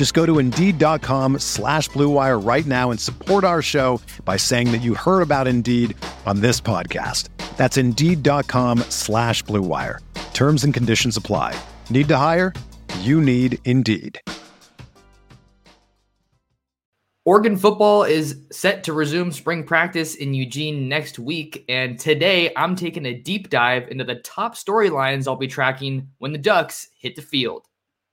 Just go to Indeed.com slash BlueWire right now and support our show by saying that you heard about Indeed on this podcast. That's Indeed.com slash BlueWire. Terms and conditions apply. Need to hire? You need Indeed. Oregon football is set to resume spring practice in Eugene next week. And today I'm taking a deep dive into the top storylines I'll be tracking when the Ducks hit the field.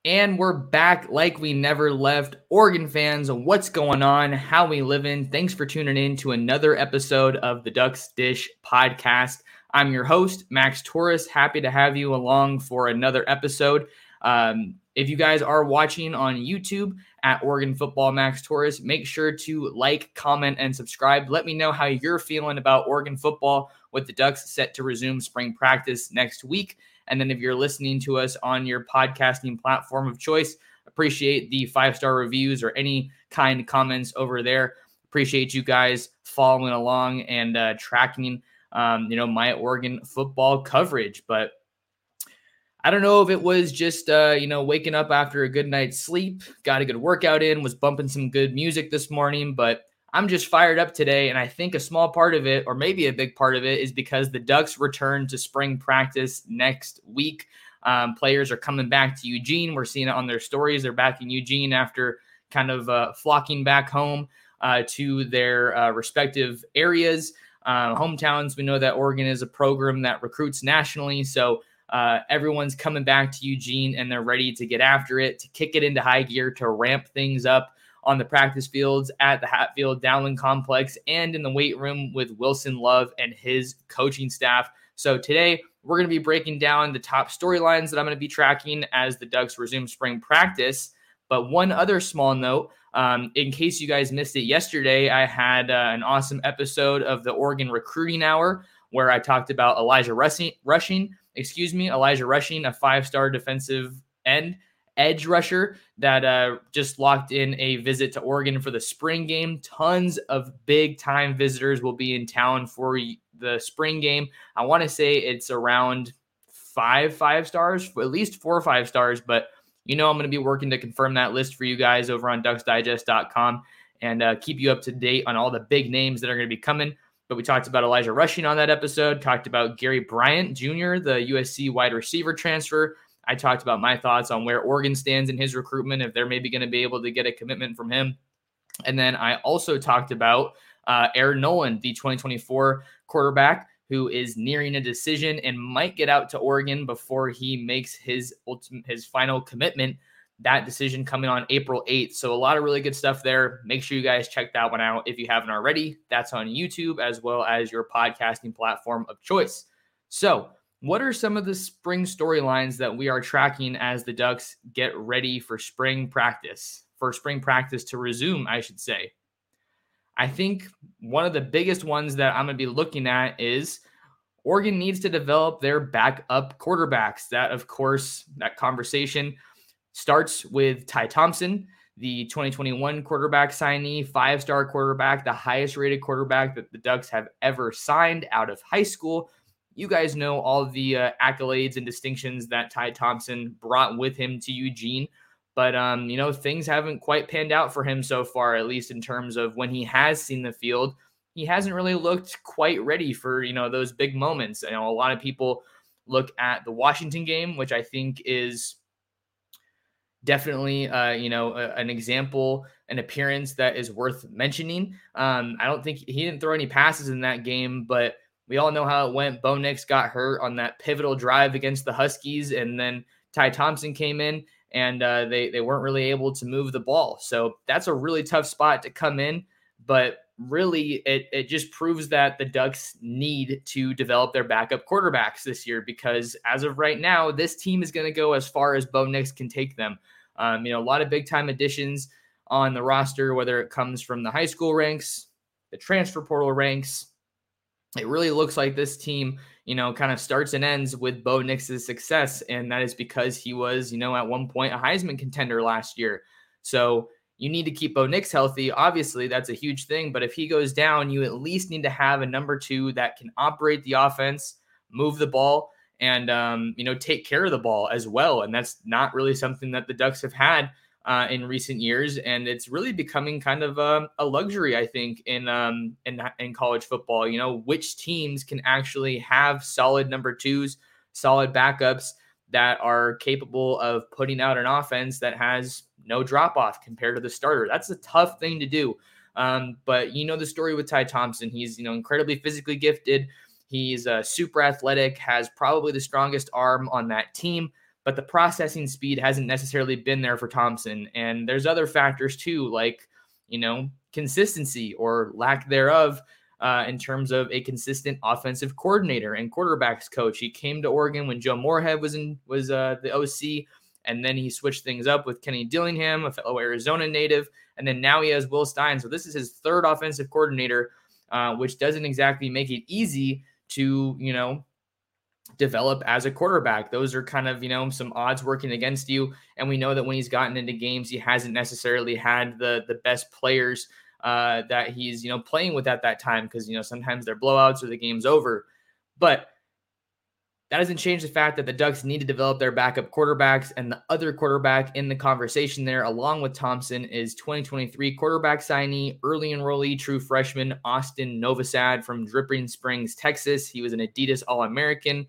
And we're back like we never left. Oregon fans, what's going on? How we living? Thanks for tuning in to another episode of the Ducks Dish podcast. I'm your host, Max Torres. Happy to have you along for another episode. Um, if you guys are watching on YouTube at Oregon Football Max Torres, make sure to like, comment, and subscribe. Let me know how you're feeling about Oregon football with the Ducks set to resume spring practice next week. And then if you're listening to us on your podcasting platform of choice, appreciate the five star reviews or any kind comments over there. Appreciate you guys following along and uh, tracking, um, you know, my Oregon football coverage. But I don't know if it was just uh, you know waking up after a good night's sleep, got a good workout in, was bumping some good music this morning, but I'm just fired up today, and I think a small part of it, or maybe a big part of it, is because the Ducks return to spring practice next week. Um, players are coming back to Eugene. We're seeing it on their stories. They're back in Eugene after kind of uh, flocking back home uh, to their uh, respective areas, uh, hometowns. We know that Oregon is a program that recruits nationally, so uh, everyone's coming back to Eugene and they're ready to get after it, to kick it into high gear, to ramp things up on the practice fields at the Hatfield Dowling Complex and in the weight room with Wilson Love and his coaching staff. So today we're going to be breaking down the top storylines that I'm going to be tracking as the Ducks resume spring practice. But one other small note, um, in case you guys missed it yesterday, I had uh, an awesome episode of the Oregon Recruiting Hour where I talked about Elijah Rushing, Rushing excuse me, Elijah Rushing, a five-star defensive end edge rusher that uh, just locked in a visit to Oregon for the spring game. Tons of big time visitors will be in town for the spring game. I want to say it's around five five stars, at least four or five stars, but you know I'm going to be working to confirm that list for you guys over on ducksdigest.com and uh, keep you up to date on all the big names that are going to be coming. But we talked about Elijah Rushing on that episode, talked about Gary Bryant Jr., the USC wide receiver transfer. I talked about my thoughts on where Oregon stands in his recruitment, if they're maybe going to be able to get a commitment from him. And then I also talked about uh, Aaron Nolan, the 2024 quarterback, who is nearing a decision and might get out to Oregon before he makes his ultimate his final commitment that decision coming on April 8th. So a lot of really good stuff there. Make sure you guys check that one out if you haven't already. That's on YouTube as well as your podcasting platform of choice. So, what are some of the spring storylines that we are tracking as the Ducks get ready for spring practice? For spring practice to resume, I should say. I think one of the biggest ones that I'm going to be looking at is Oregon needs to develop their backup quarterbacks. That, of course, that conversation starts with Ty Thompson, the 2021 quarterback signee, five star quarterback, the highest rated quarterback that the Ducks have ever signed out of high school. You guys know all the uh, accolades and distinctions that Ty Thompson brought with him to Eugene. But, um, you know, things haven't quite panned out for him so far, at least in terms of when he has seen the field. He hasn't really looked quite ready for, you know, those big moments. You know, a lot of people look at the Washington game, which I think is definitely uh, you know a, an example an appearance that is worth mentioning um, i don't think he didn't throw any passes in that game but we all know how it went. Bo Nix got hurt on that pivotal drive against the Huskies, and then Ty Thompson came in and uh, they they weren't really able to move the ball. So that's a really tough spot to come in. But really, it it just proves that the Ducks need to develop their backup quarterbacks this year because as of right now, this team is going to go as far as Bo Nix can take them. Um, you know, a lot of big time additions on the roster, whether it comes from the high school ranks, the transfer portal ranks. It really looks like this team you know, kind of starts and ends with Bo Nix's success. And that is because he was, you know, at one point a Heisman contender last year. So you need to keep Bo Nix healthy. Obviously, that's a huge thing. But if he goes down, you at least need to have a number two that can operate the offense, move the ball, and um, you know, take care of the ball as well. And that's not really something that the Ducks have had uh, in recent years, and it's really becoming kind of a, a luxury, I think, in um, in in college football. You know, which teams can actually have solid number twos, solid backups that are capable of putting out an offense that has no drop off compared to the starter. That's a tough thing to do. Um, but you know the story with Ty Thompson. He's you know incredibly physically gifted. He's uh, super athletic, has probably the strongest arm on that team but the processing speed hasn't necessarily been there for Thompson. And there's other factors too, like, you know, consistency or lack thereof uh, in terms of a consistent offensive coordinator and quarterbacks coach. He came to Oregon when Joe Moorhead was in was uh, the OC, and then he switched things up with Kenny Dillingham, a fellow Arizona native, and then now he has Will Stein. So this is his third offensive coordinator, uh, which doesn't exactly make it easy to you know develop as a quarterback. Those are kind of, you know, some odds working against you. And we know that when he's gotten into games, he hasn't necessarily had the the best players uh, that he's, you know, playing with at that time because, you know, sometimes they're blowouts or the game's over. But that doesn't change the fact that the Ducks need to develop their backup quarterbacks. And the other quarterback in the conversation there, along with Thompson, is 2023 quarterback signee, early enrollee, true freshman Austin Novosad from Dripping Springs, Texas. He was an Adidas All American.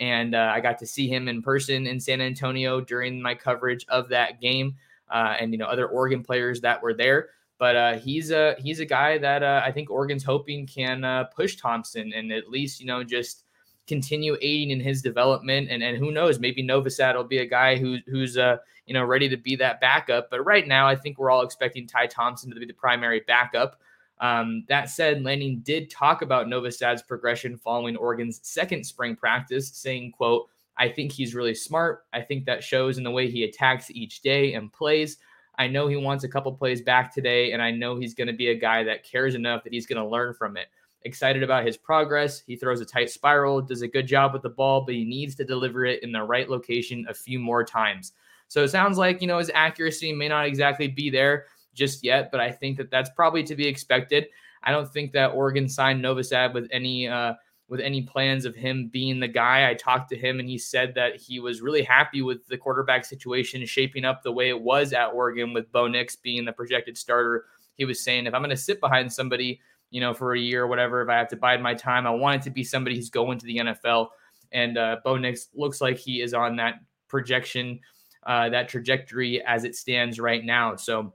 And uh, I got to see him in person in San Antonio during my coverage of that game, uh, and you know other Oregon players that were there. But uh, he's a he's a guy that uh, I think Oregon's hoping can uh, push Thompson and at least you know just continue aiding in his development. And and who knows, maybe Novosad will be a guy who, who's uh you know ready to be that backup. But right now, I think we're all expecting Ty Thompson to be the primary backup. Um, that said, Lanning did talk about Novosad's progression following Oregon's second spring practice, saying, quote, I think he's really smart. I think that shows in the way he attacks each day and plays. I know he wants a couple plays back today, and I know he's going to be a guy that cares enough that he's going to learn from it. Excited about his progress. He throws a tight spiral, does a good job with the ball, but he needs to deliver it in the right location a few more times. So it sounds like, you know, his accuracy may not exactly be there just yet, but I think that that's probably to be expected. I don't think that Oregon signed Novosad with any uh, with any plans of him being the guy. I talked to him and he said that he was really happy with the quarterback situation shaping up the way it was at Oregon with Bo Nix being the projected starter. He was saying, if I'm going to sit behind somebody, you know, for a year or whatever, if I have to bide my time, I want it to be somebody who's going to the NFL. And uh, Bo Nix looks like he is on that projection, uh, that trajectory as it stands right now. So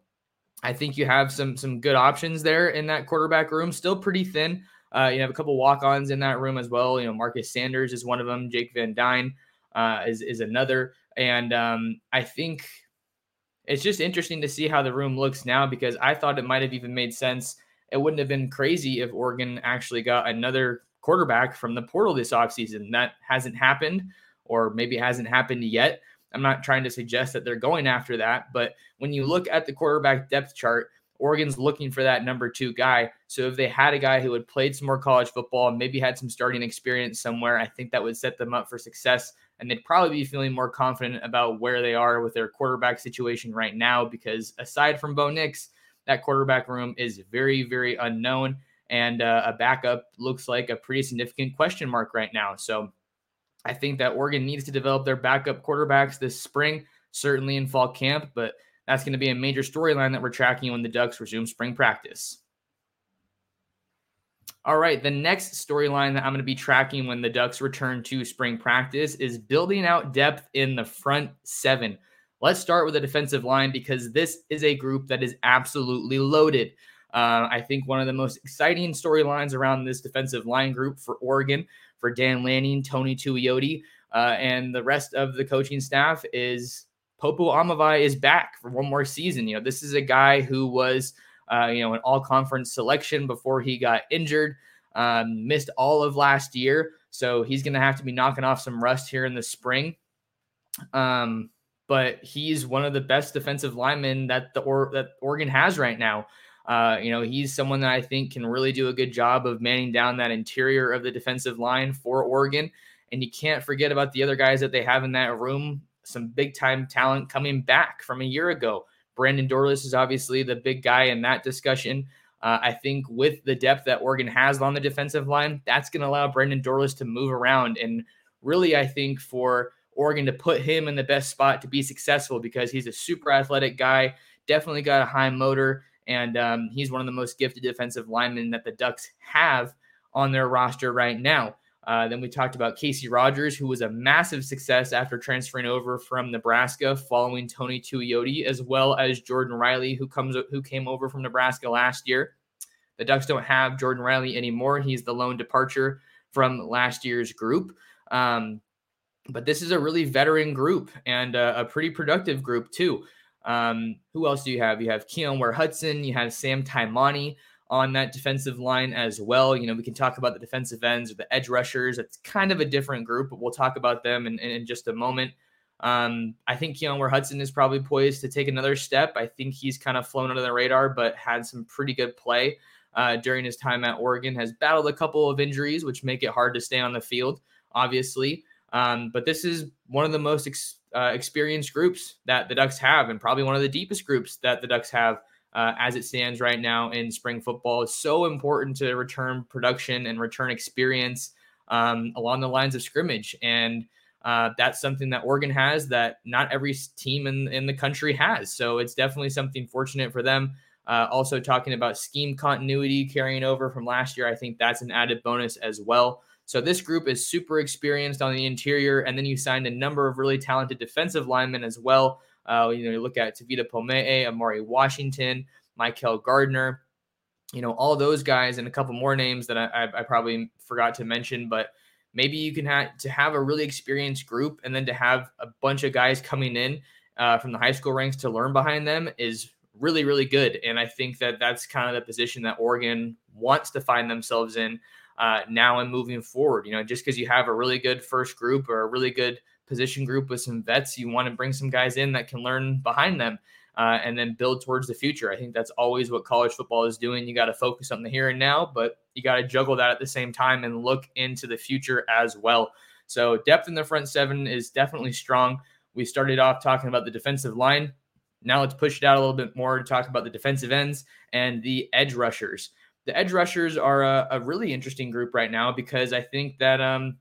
I think you have some some good options there in that quarterback room. Still pretty thin. Uh, you have a couple walk-ons in that room as well. You know, Marcus Sanders is one of them. Jake Van Dyne uh, is is another. And um, I think it's just interesting to see how the room looks now because I thought it might have even made sense. It wouldn't have been crazy if Oregon actually got another quarterback from the portal this offseason. That hasn't happened, or maybe hasn't happened yet. I'm not trying to suggest that they're going after that, but when you look at the quarterback depth chart, Oregon's looking for that number two guy. So if they had a guy who had played some more college football and maybe had some starting experience somewhere, I think that would set them up for success. And they'd probably be feeling more confident about where they are with their quarterback situation right now, because aside from Bo Nix, that quarterback room is very, very unknown. And uh, a backup looks like a pretty significant question mark right now. So I think that Oregon needs to develop their backup quarterbacks this spring, certainly in fall camp, but that's going to be a major storyline that we're tracking when the Ducks resume spring practice. All right, the next storyline that I'm going to be tracking when the Ducks return to spring practice is building out depth in the front seven. Let's start with the defensive line because this is a group that is absolutely loaded. Uh, I think one of the most exciting storylines around this defensive line group for Oregon, for Dan Lanning, Tony Tuioti, uh, and the rest of the coaching staff is Popo Aumavae is back for one more season. You know, this is a guy who was, uh, you know, an all conference selection before he got injured, um, missed all of last year. So he's going to have to be knocking off some rust here in the spring. Um, but he's one of the best defensive linemen that the or, that Oregon has right now. Uh, you know, he's someone that I think can really do a good job of manning down that interior of the defensive line for Oregon. And you can't forget about the other guys that they have in that room. Some big time talent coming back from a year ago. Brandon Dorlus is obviously the big guy in that discussion. Uh, I think with the depth that Oregon has on the defensive line, that's going to allow Brandon Dorlus to move around. And really, I think for Oregon to put him in the best spot to be successful because he's a super athletic guy, definitely got a high motor, and um, he's one of the most gifted defensive linemen that the Ducks have on their roster right now. Uh, then we talked about Casey Rogers, who was a massive success after transferring over from Nebraska following Tony Tuioti, as well as Jordan Riley, who comes who came over from Nebraska last year. The Ducks don't have Jordan Riley anymore. He's the lone departure from last year's group. Um, but this is a really veteran group and a, a pretty productive group too. Um, who else do you have? You have Keyon Ware Hudson, you have Sam Taimani on that defensive line as well. You know, we can talk about the defensive ends or the edge rushers. It's kind of a different group, but we'll talk about them in, in, in just a moment. Um, I think Keyon Ware Hudson is probably poised to take another step. I think he's kind of flown under the radar, but had some pretty good play uh, during his time at Oregon. Has battled a couple of injuries, which make it hard to stay on the field, obviously. Um, but this is one of the most ex, uh, experienced groups that the Ducks have, and probably one of the deepest groups that the Ducks have uh, as it stands right now in spring football. It's so important to return production and return experience um, along the lines of scrimmage. And uh, that's something that Oregon has that not every team in, in the country has. So it's definitely something fortunate for them. Uh, also, talking about scheme continuity carrying over from last year, I think that's an added bonus as well. So this group is super experienced on the interior, and then you signed a number of really talented defensive linemen as well. Uh, you know, you look at Tavita Pomee, Amari Washington, Michael Gardner, you know, all those guys, and a couple more names that I, I probably forgot to mention, but maybe you can have to have a really experienced group, and then to have a bunch of guys coming in uh, from the high school ranks to learn behind them is really, really good. And I think that that's kind of the position that Oregon wants to find themselves in uh, now and moving forward. You know, just because you have a really good first group or a really good position group with some vets, you want to bring some guys in that can learn behind them. Uh, and then build towards the future. I think that's always what college football is doing. You got to focus on the here and now, but you got to juggle that at the same time and look into the future as well. So, depth in the front seven is definitely strong. We started off talking about the defensive line. Now, let's push it out a little bit more to talk about the defensive ends and the edge rushers the edge rushers are a, a, really interesting group right now because I think that um,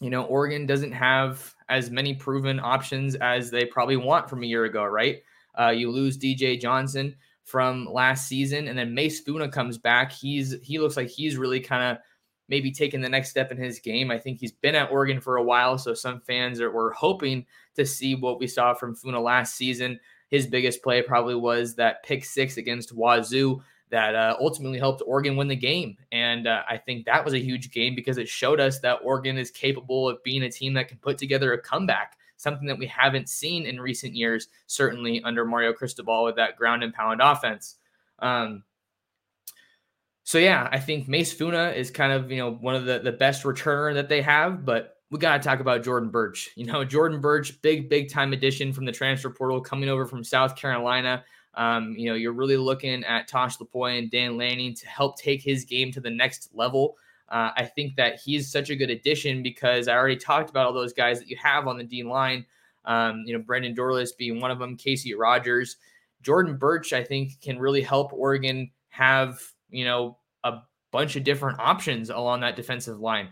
you know Oregon doesn't have as many proven options as they probably want from a year ago, right? Uh, you lose DJ Johnson from last season, and then Mase Funa comes back. He's he looks like he's really kind of maybe taking the next step in his game. I think he's been at Oregon for a while, so some fans are were hoping to see what we saw from Funa last season. His biggest play probably was that pick six against Wazoo that uh, ultimately helped Oregon win the game. And uh, I think that was a huge game because it showed us that Oregon is capable of being a team that can put together a comeback, something that we haven't seen in recent years, certainly under Mario Cristobal with that ground and pound offense. Um, so yeah, I think Mase Funa is kind of you know one of the the best returner that they have, but we got to talk about Jordan Burch. You know, Jordan Burch, big big time addition from the transfer portal, coming over from South Carolina. Um, you know, you're really looking at Tosh Lupoi and Dan Lanning to help take his game to the next level. Uh, I think that he's such a good addition because I already talked about all those guys that you have on the D line. Um, you know, Brandon Dorlus being one of them, Casey Rogers, Jordan Burch. I think can really help Oregon have you know a bunch of different options along that defensive line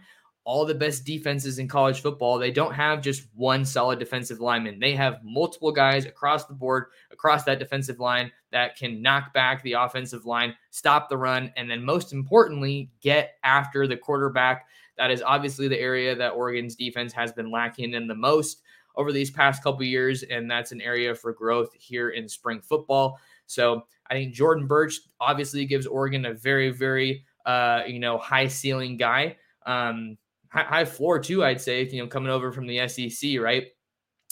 all the best defenses in college football, they don't have just one solid defensive lineman. They have multiple guys across the board, across that defensive line that can knock back the offensive line, stop the run, and then most importantly, get after the quarterback. That is obviously the area that Oregon's defense has been lacking in the most over these past couple years, and that's an area for growth here in spring football. So I think Jordan Burch obviously gives Oregon a very, very uh, you know, high ceiling guy. Um, high, floor too, I'd say, you know, coming over from the SEC, right?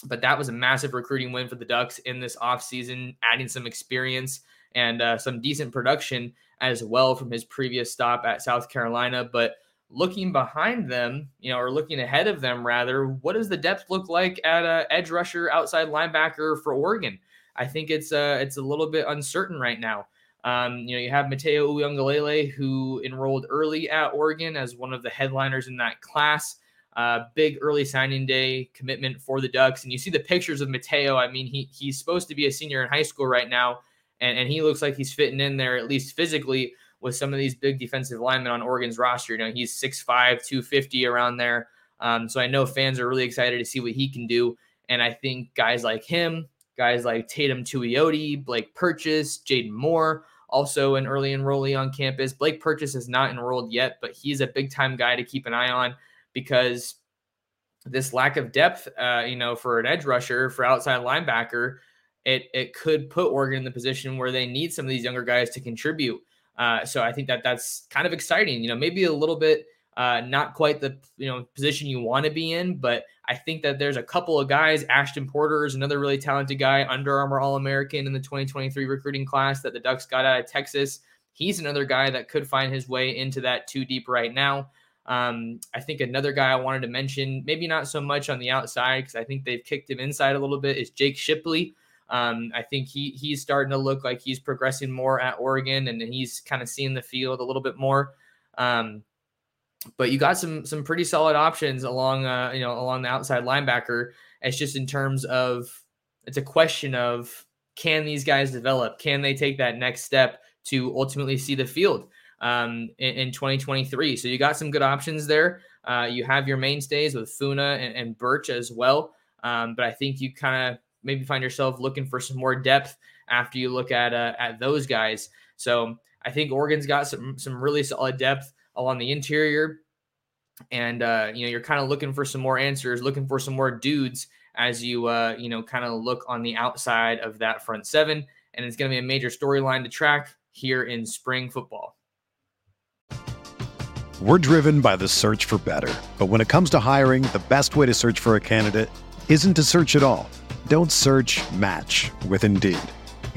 But that was a massive recruiting win for the Ducks in this offseason, adding some experience and uh, some decent production as well from his previous stop at South Carolina. But looking behind them, you know, or looking ahead of them rather, what does the depth look like at a edge rusher, outside linebacker for Oregon? I think it's uh, it's a little bit uncertain right now. Um, you know, you have Matayo Uiagalelei, who enrolled early at Oregon as one of the headliners in that class. Uh, big early signing day commitment for the Ducks, and you see the pictures of Matayo. I mean, he he's supposed to be a senior in high school right now, and, and he looks like he's fitting in there at least physically with some of these big defensive linemen on Oregon's roster. You know, he's 6'5", 250 around there. Um, so I know fans are really excited to see what he can do, and I think guys like him, guys like Teitum Tuioti, Blake Purchase, Jaden Moore, also an early enrollee on campus. Blake Purchase is not enrolled yet, but he's a big time guy to keep an eye on because this lack of depth, uh, you know, for an edge rusher, for outside linebacker, it it could put Oregon in the position where they need some of these younger guys to contribute. Uh, so I think that that's kind of exciting. You know, maybe a little bit uh, not quite the you know position you want to be in, but I think that there's a couple of guys. Ashton Porter is another really talented guy, Under Armour All American in the 2023 recruiting class that the Ducks got out of Texas. He's another guy that could find his way into that two deep right now. Um, I think another guy I wanted to mention, maybe not so much on the outside because I think they've kicked him inside a little bit, is Jake Shipley. Um, I think he he's starting to look like he's progressing more at Oregon and he's kind of seeing the field a little bit more. Um, but you got some some pretty solid options along uh, you know along the outside linebacker. It's just in terms of it's a question of can these guys develop? Can they take that next step to ultimately see the field um, in, in, 2023? So you got some good options there. Uh, you have your mainstays with Funa and, and Burch as well. Um, but I think you kind of maybe find yourself looking for some more depth after you look at uh, at those guys. So I think Oregon's got some some really solid depth along the interior. And uh, you know, you're kind of looking for some more answers, looking for some more dudes as you uh, you know, kind of look on the outside of that front seven. And it's going to be a major storyline to track here in spring football. We're driven by the search for better. But when it comes to hiring, the best way to search for a candidate isn't to search at all. Don't search match with Indeed.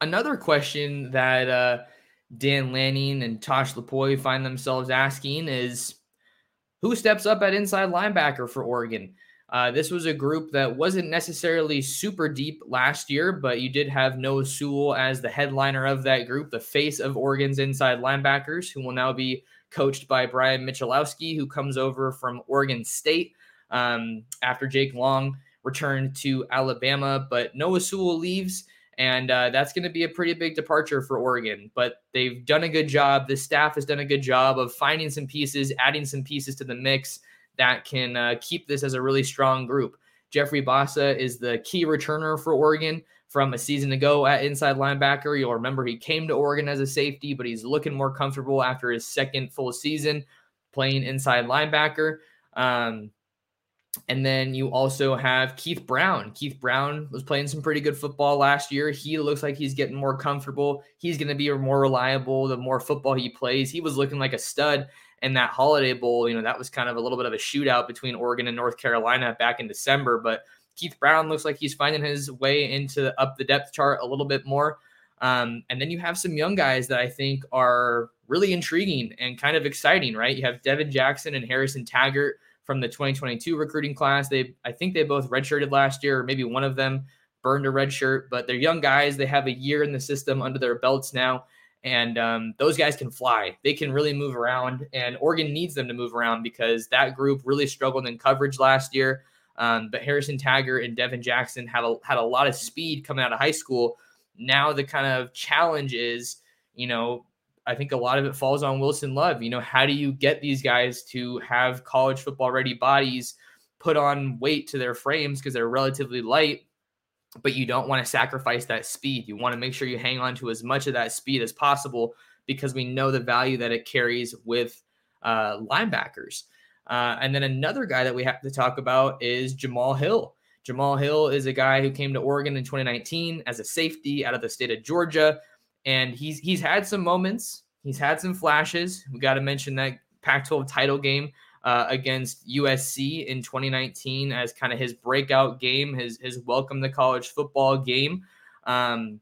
Another question that uh, Dan Lanning and Tosh Lupoi find themselves asking is who steps up at inside linebacker for Oregon? Uh, this was a group that wasn't necessarily super deep last year, but you did have Noah Sewell as the headliner of that group, the face of Oregon's inside linebackers, who will now be coached by Brian Michalowski, who comes over from Oregon State um, after Jake Long returned to Alabama. But Noah Sewell leaves, and uh, that's going to be a pretty big departure for Oregon. But they've done a good job. The staff has done a good job of finding some pieces, adding some pieces to the mix that can uh, keep this as a really strong group. Jeffrey Bassa is the key returner for Oregon from a season ago at inside linebacker. You'll remember he came to Oregon as a safety, but he's looking more comfortable after his second full season playing inside linebacker. Um, and then you also have Keith Brown. Keith Brown was playing some pretty good football last year. He looks like he's getting more comfortable. He's going to be more reliable the more football he plays. He was looking like a stud in that Holiday Bowl. You know, that was kind of a little bit of a shootout between Oregon and North Carolina back in December, but Keith Brown looks like he's finding his way into up the depth chart a little bit more. Um, and then you have some young guys that I think are really intriguing and kind of exciting, right? You have Devin Jackson and Harrison Taggart from the 2022 recruiting class. They, I think they both redshirted last year, or maybe one of them burned a red shirt, but they're young guys. They have a year in the system under their belts now. And um, those guys can fly. They can really move around, and Oregon needs them to move around because that group really struggled in coverage last year. Um, but Harrison Taggart and Devin Jackson had a, had a lot of speed coming out of high school. Now the kind of challenge is, you know, I think a lot of it falls on Wilson Love. You know, how do you get these guys to have college football ready bodies, put on weight to their frames because they're relatively light, but you don't want to sacrifice that speed. You want to make sure you hang on to as much of that speed as possible because we know the value that it carries with uh, linebackers. Uh, and then another guy that we have to talk about is Jamal Hill. Jamal Hill is a guy who came to Oregon in 2019 as a safety out of the state of Georgia, and he's he's had some moments, he's had some flashes. We got to mention that Pac-12 title game uh, against USC in 2019 as kind of his breakout game, his his welcome to college football game. Um,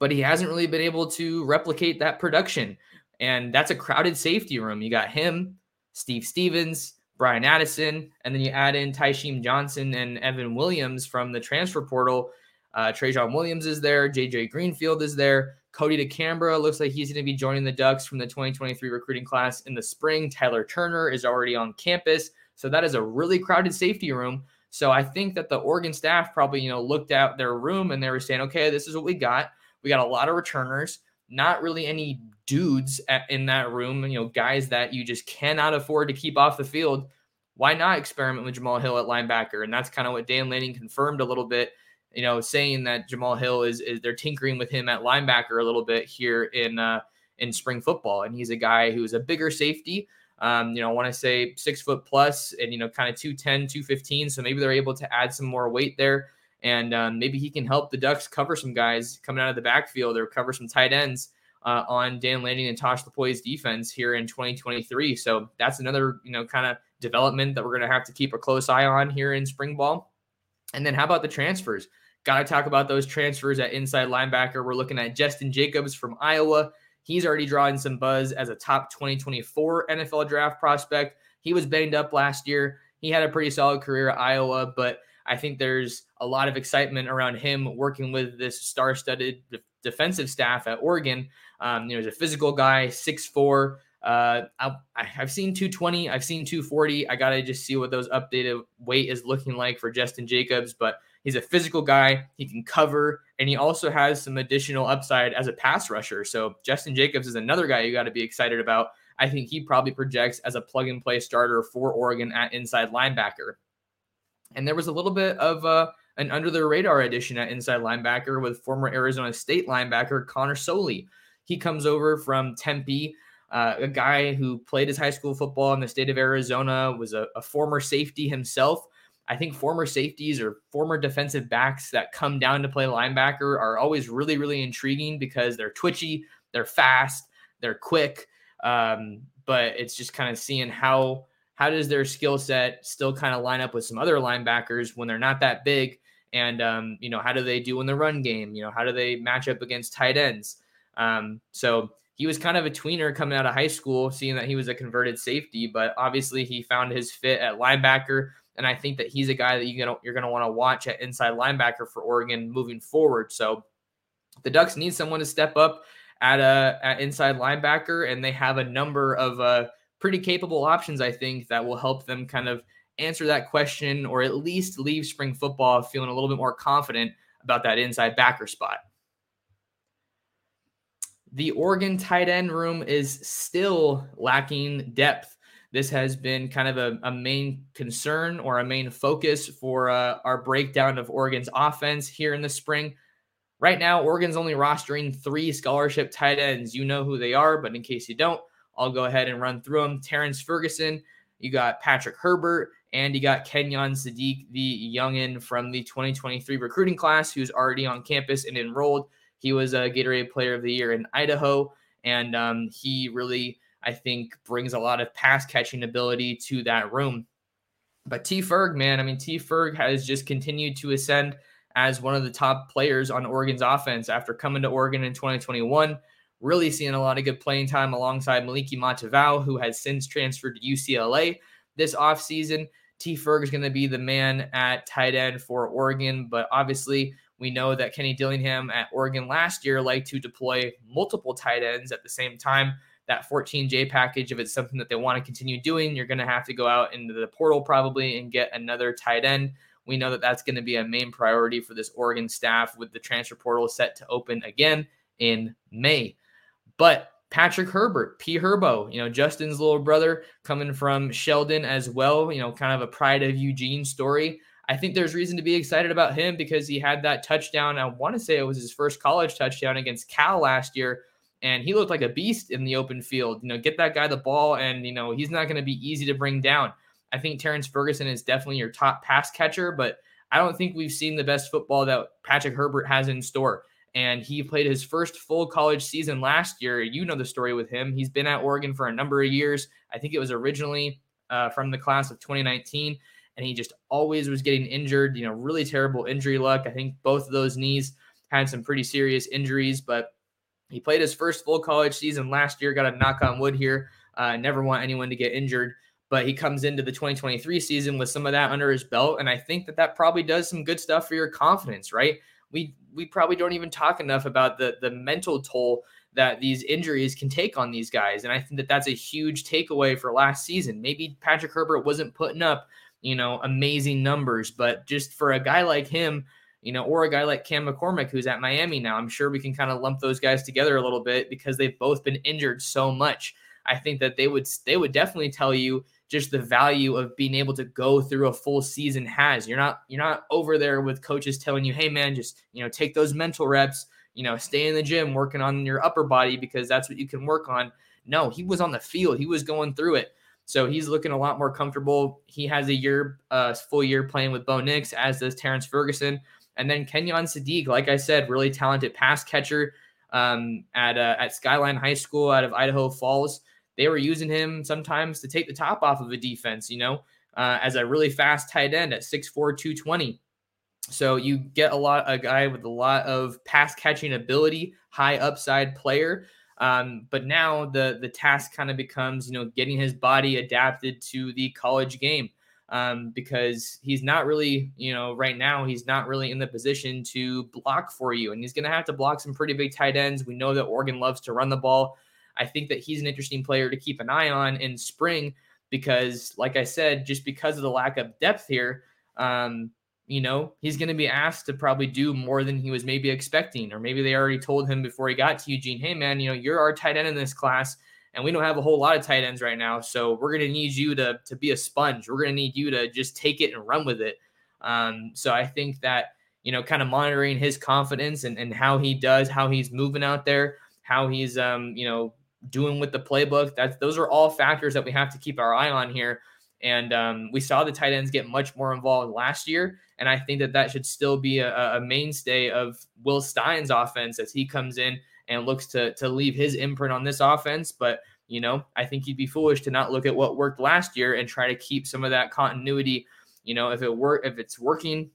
but he hasn't really been able to replicate that production, and that's a crowded safety room. You got him, Steve Stephens, Bryan Addison, and then you add in Tysheem Johnson and Evan Williams from the transfer portal. Uh, Trajan Williams is there. JJ Greenfield is there. Cody DeCambra looks like he's going to be joining the Ducks from the 2023 recruiting class in the spring. Tyler Turner is already on campus. So that is a really crowded safety room. So I think that the Oregon staff probably, you know, looked at their room and they were saying, okay, this is what we got. We got a lot of returners, not really any dudes at, in that room, you know, guys that you just cannot afford to keep off the field. Why not experiment with Jamal Hill at linebacker? And that's kind of what Dan Lanning confirmed a little bit, you know, saying that Jamal Hill is, is they're tinkering with him at linebacker a little bit here in uh, in spring football, and he's a guy who's a bigger safety. Um, you know, I want to say six foot plus and, you know, kind of 210, 215. So maybe they're able to add some more weight there. And um, maybe he can help the Ducks cover some guys coming out of the backfield or cover some tight ends uh, on Dan Lanning and Tosh Lupoi's defense here in 2023. So that's another, you know, kind of development that we're going to have to keep a close eye on here in spring ball. And then how about the transfers? Got to talk about those transfers at inside linebacker. We're looking at Jestin Jacobs from Iowa. He's already drawing some buzz as a top 2024 NFL draft prospect. He was banged up last year. He had a pretty solid career at Iowa, but I think there's a lot of excitement around him working with this star studded defensive staff at Oregon. Um, you know, he's a physical guy, six four. Uh, I, have seen 220, I've seen 240. I gotta just see what those updated weight is looking like for Jestin Jacobs, but he's a physical guy. He can cover, and he also has some additional upside as a pass rusher. So Jestin Jacobs is another guy you got to be excited about. I think he probably projects as a plug and play starter for Oregon at inside linebacker. And there was a little bit of uh, an under the radar addition at inside linebacker with former Arizona State linebacker Connor Soelle. He comes over from Tempe, uh, a guy who played his high school football in the state of Arizona, was a, a former safety himself. I think former safeties or former defensive backs that come down to play linebacker are always really, really intriguing because they're twitchy, they're fast, they're quick. Um, but it's just kind of seeing how how does their skill set still kind of line up with some other linebackers when they're not that big, and um, you know how do they do in the run game? You know how do they match up against tight ends? Um, so he was kind of a tweener coming out of high school, seeing that he was a converted safety, but obviously he found his fit at linebacker. And I think that he's a guy that you you're going to want to watch at inside linebacker for Oregon moving forward. So the Ducks need someone to step up at a at inside linebacker, and they have a number of uh, pretty capable options. I think that will help them kind of answer that question, or at least leave spring football feeling a little bit more confident about that inside backer spot the Oregon tight end room is still lacking depth. This has been kind of a, a main concern or a main focus for uh, our breakdown of Oregon's offense here in the spring. Right now, Oregon's only rostering three scholarship tight ends. You know who they are, but in case you don't, I'll go ahead and run through them. Terrence Ferguson, you got Patrick Herbert, and you got Kenyon Sadiq, the youngin from the 2023 recruiting class who's already on campus and enrolled. He was a Gatorade Player of the Year in Idaho, and um, he really, I think, brings a lot of pass catching ability to that room. But T Ferg, man, I mean, T Ferg has just continued to ascend as one of the top players on Oregon's offense after coming to Oregon in 2021. Really seeing a lot of good playing time alongside Moliki Matavao, who has since transferred to UCLA this offseason. T. Ferg is going to be the man at tight end for Oregon, but obviously we know that Kenny Dillingham at Oregon last year liked to deploy multiple tight ends at the same time. That 14J package, if it's something that they want to continue doing, you're going to have to go out into the portal probably and get another tight end. We know that that's going to be a main priority for this Oregon staff with the transfer portal set to open again in May. But Patrick Herbert, P. Herbo, you know, Justin's little brother coming from Sheldon as well, you know, kind of a pride of Eugene story. I think there's reason to be excited about him because he had that touchdown. I want to say it was his first college touchdown against Cal last year, and he looked like a beast in the open field. You know, get that guy the ball, and, you know, he's not going to be easy to bring down. I think Terrence Ferguson is definitely your top pass catcher, but I don't think we've seen the best football that Patrick Herbert has in store and he played his first full college season last year. You know the story with him. He's been at Oregon for a number of years. I think it was originally uh, from the class of 2019, and he just always was getting injured. You know, really terrible injury luck. I think both of those knees had some pretty serious injuries, but he played his first full college season last year. Got a knock on wood here. Uh, never want anyone to get injured but he comes into the 2023 season with some of that under his belt and i think that that probably does some good stuff for your confidence right we we probably don't even talk enough about the the mental toll that these injuries can take on these guys. And I think that that's a huge takeaway for last season. Maybe Patrick Herbert wasn't putting up, you know, amazing numbers, but just for a guy like him, you know, or a guy like Cam McCormick who's at Miami now, I'm sure we can kind of lump those guys together a little bit because they've both been injured so much. I think that they would they would definitely tell you just the value of being able to go through a full season has. You're not you're not over there with coaches telling you, "Hey man, just, you know, take those mental reps, you know, stay in the gym working on your upper body because that's what you can work on." No, he was on the field. He was going through it. So he's looking a lot more comfortable. He has a year, uh, full year playing with Bo Nix, as does Terrence Ferguson. And then Kenyon Sadiq, like I said, really talented pass catcher um, at uh, at Skyline High School out of Idaho Falls they were using him sometimes to take the top off of a defense, you know, uh, as a really fast tight end at 6'4, 220. So you get a lot a guy with a lot of pass catching ability, high upside player. Um, but now the the task kind of becomes, you know, getting his body adapted to the college game. Um, because he's not really, you know, right now he's not really in the position to block for you, and he's going to have to block some pretty big tight ends. We know that Oregon loves to run the ball. I think that he's an interesting player to keep an eye on in spring because, like I said, just because of the lack of depth here, um, you know, he's going to be asked to probably do more than he was maybe expecting, or maybe they already told him before he got to Eugene, hey man, you know, you're our tight end in this class, and we don't have a whole lot of tight ends right now, so we're going to need you to to be a sponge. We're going to need you to just take it and run with it. Um, so I think that you know, kind of monitoring his confidence and, and how he does, how he's moving out there, how he's um, you know, doing with the playbook. That's those are all factors that we have to keep our eye on here. And um, we saw the tight ends get much more involved last year, and I think that that should still be a, a mainstay of Will Stein's offense as he comes in and looks to to leave his imprint on this offense. But you know, I think you'd be foolish to not look at what worked last year and try to keep some of that continuity. You know, if it work, if it's working,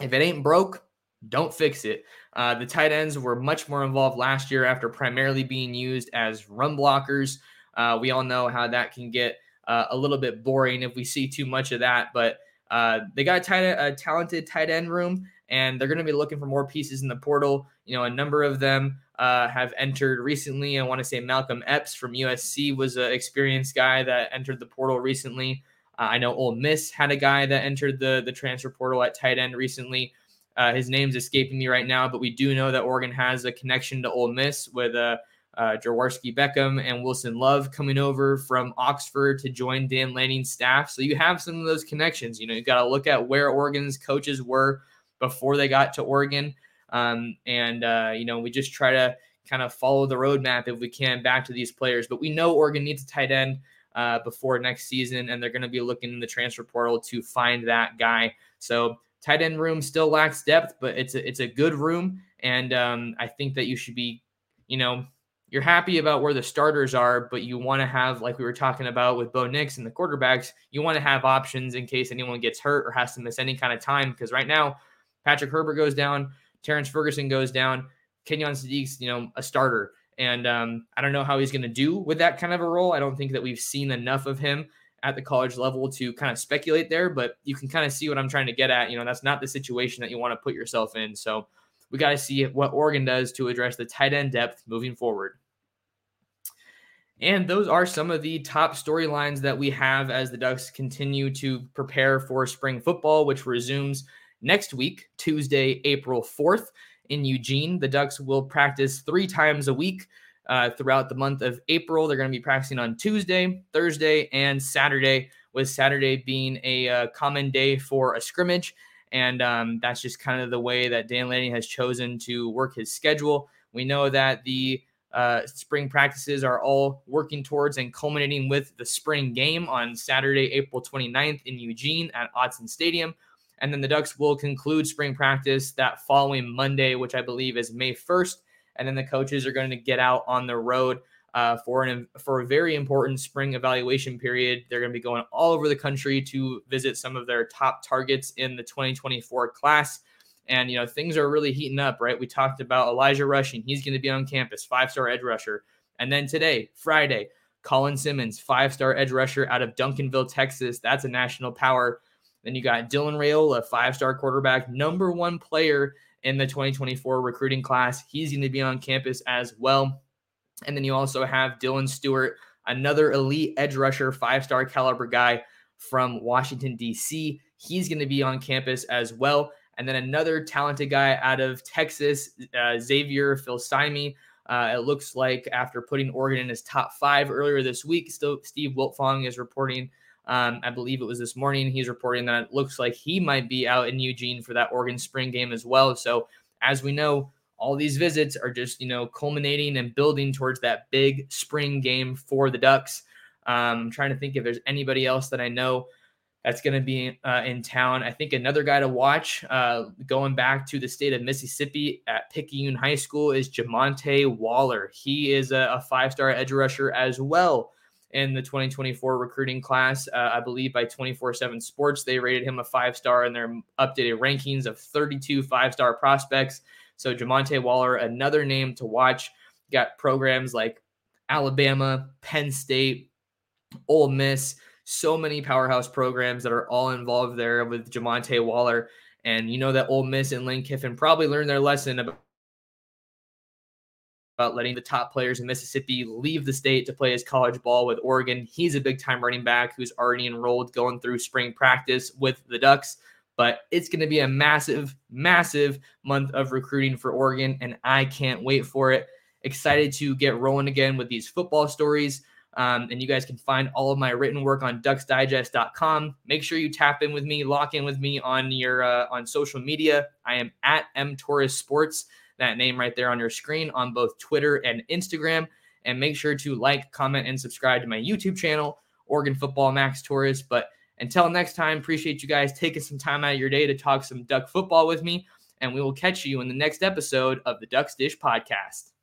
if it ain't broke, don't fix it. Uh, the tight ends were much more involved last year after primarily being used as run blockers. Uh, we all know how that can get uh, a little bit boring if we see too much of that, but uh, they got a, tight, a talented tight end room, and they're going to be looking for more pieces in the portal. You know, a number of them uh, have entered recently. I want to say Malcolm Epps from USC was an experienced guy that entered the portal recently. Uh, I know Ole Miss had a guy that entered the the transfer portal at tight end recently. Uh, his name's escaping me right now, but we do know that Oregon has a connection to Ole Miss with uh, uh, Jaworski Beckham and Wilson Love coming over from Oxford to join Dan Lanning's staff. So you have some of those connections. You know, you got to look at where Oregon's coaches were before they got to Oregon. Um, and, uh, you know, we just try to kind of follow the roadmap if we can back to these players. But we know Oregon needs a tight end uh, before next season, and they're going to be looking in the transfer portal to find that guy. So tight end room still lacks depth, but it's a, it's a good room, and um, I think that you should be, you know, you're happy about where the starters are, but you want to have, like we were talking about with Bo Nix and the quarterbacks, you want to have options in case anyone gets hurt or has to miss any kind of time. Because right now, Patrick Herbert goes down, Terrence Ferguson goes down, Kenyon Sadiq's, you know, a starter. And um, I don't know how he's going to do with that kind of a role. I don't think that we've seen enough of him at the college level to kind of speculate there, but you can kind of see what I'm trying to get at. You know, that's not the situation that you want to put yourself in. So we got to see what Oregon does to address the tight end depth moving forward. And those are some of the top storylines that we have as the Ducks continue to prepare for spring football, which resumes next week, Tuesday, April 4th in Eugene. The Ducks will practice three times a week uh, throughout the month of April. They're going to be practicing on Tuesday, Thursday, and Saturday, with Saturday being a uh, common day for a scrimmage. And um, that's just kind of the way that Dan Lanning has chosen to work his schedule. We know that the uh, spring practices are all working towards and culminating with the spring game on Saturday, April 29th in Eugene at Autzen Stadium. And then the Ducks will conclude spring practice that following Monday, which I believe is May 1st. And then the coaches are going to get out on the road uh, for an for a very important spring evaluation period. They're going to be going all over the country to visit some of their top targets in the 2024 class. And you know things are really heating up, right? We talked about Elijah Rushing; he's going to be on campus, five-star edge rusher. And then today, Friday, Colin Simmons, five-star edge rusher out of Duncanville, Texas. That's a national power. Then you got Dylan Raiola, five-star quarterback, number one player in the 2024 recruiting class. He's going to be on campus as well. And then you also have Dylan Stewart, another elite edge rusher, five-star caliber guy from Washington, D.C. He's going to be on campus as well. And then another talented guy out of Texas, uh, Xavier Filsaime. Uh, it looks like after putting Oregon in his top five earlier this week, still Steve Wiltfong is reporting. Um, I believe it was this morning. He's reporting that it looks like he might be out in Eugene for that Oregon spring game as well. So, as we know, all these visits are just you know culminating and building towards that big spring game for the Ducks. Um, I'm trying to think if there's anybody else that I know that's going to be uh, in town. I think another guy to watch uh, going back to the state of Mississippi at Picayune High School is Jamonte Waller. He is a, a five star edge rusher as well in the 2024 recruiting class. Uh, I believe by 24 7 Sports, they rated him a five star in their updated rankings of 32 five star prospects. So, Jamonte Waller, another name to watch. Got programs like Alabama, Penn State, Ole Miss so many powerhouse programs that are all involved there with Jamonte Waller. And you know that Ole Miss and Lane Kiffin probably learned their lesson about about letting the top players in Mississippi leave the state to play his college ball with Oregon. He's a big time running back who's already enrolled going through spring practice with the Ducks. But it's going to be a massive, massive month of recruiting for Oregon, and I can't wait for it. Excited to get rolling again with these football stories. Um, and you guys can find all of my written work on ducksdigest.com. Make sure you tap in with me, lock in with me on your uh, on social media. I am at M Torres Sports, that name right there on your screen on both Twitter and Instagram. And make sure to like, comment, and subscribe to my YouTube channel, Oregon Football Max Torres. But until next time, appreciate you guys taking some time out of your day to talk some duck football with me. And we will catch you in the next episode of the Ducks Dish Podcast.